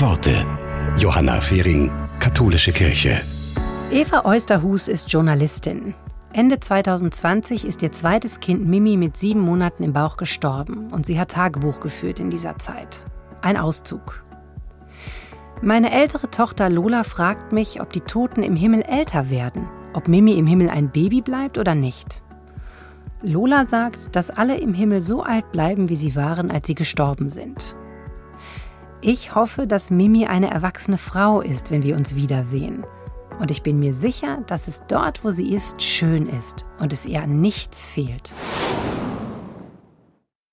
Worte. Johanna Fehring, Katholische Kirche. Eva Eusterhus ist Journalistin. Ende 2020 ist ihr zweites Kind Mimi mit sieben Monaten im Bauch gestorben und sie hat Tagebuch geführt in dieser Zeit. Ein Auszug. Meine ältere Tochter Lola fragt mich, ob die Toten im Himmel älter werden, ob Mimi im Himmel ein Baby bleibt oder nicht. Lola sagt, dass alle im Himmel so alt bleiben, wie sie waren, als sie gestorben sind. Ich hoffe, dass Mimi eine erwachsene Frau ist, wenn wir uns wiedersehen. Und ich bin mir sicher, dass es dort, wo sie ist, schön ist und es ihr an nichts fehlt.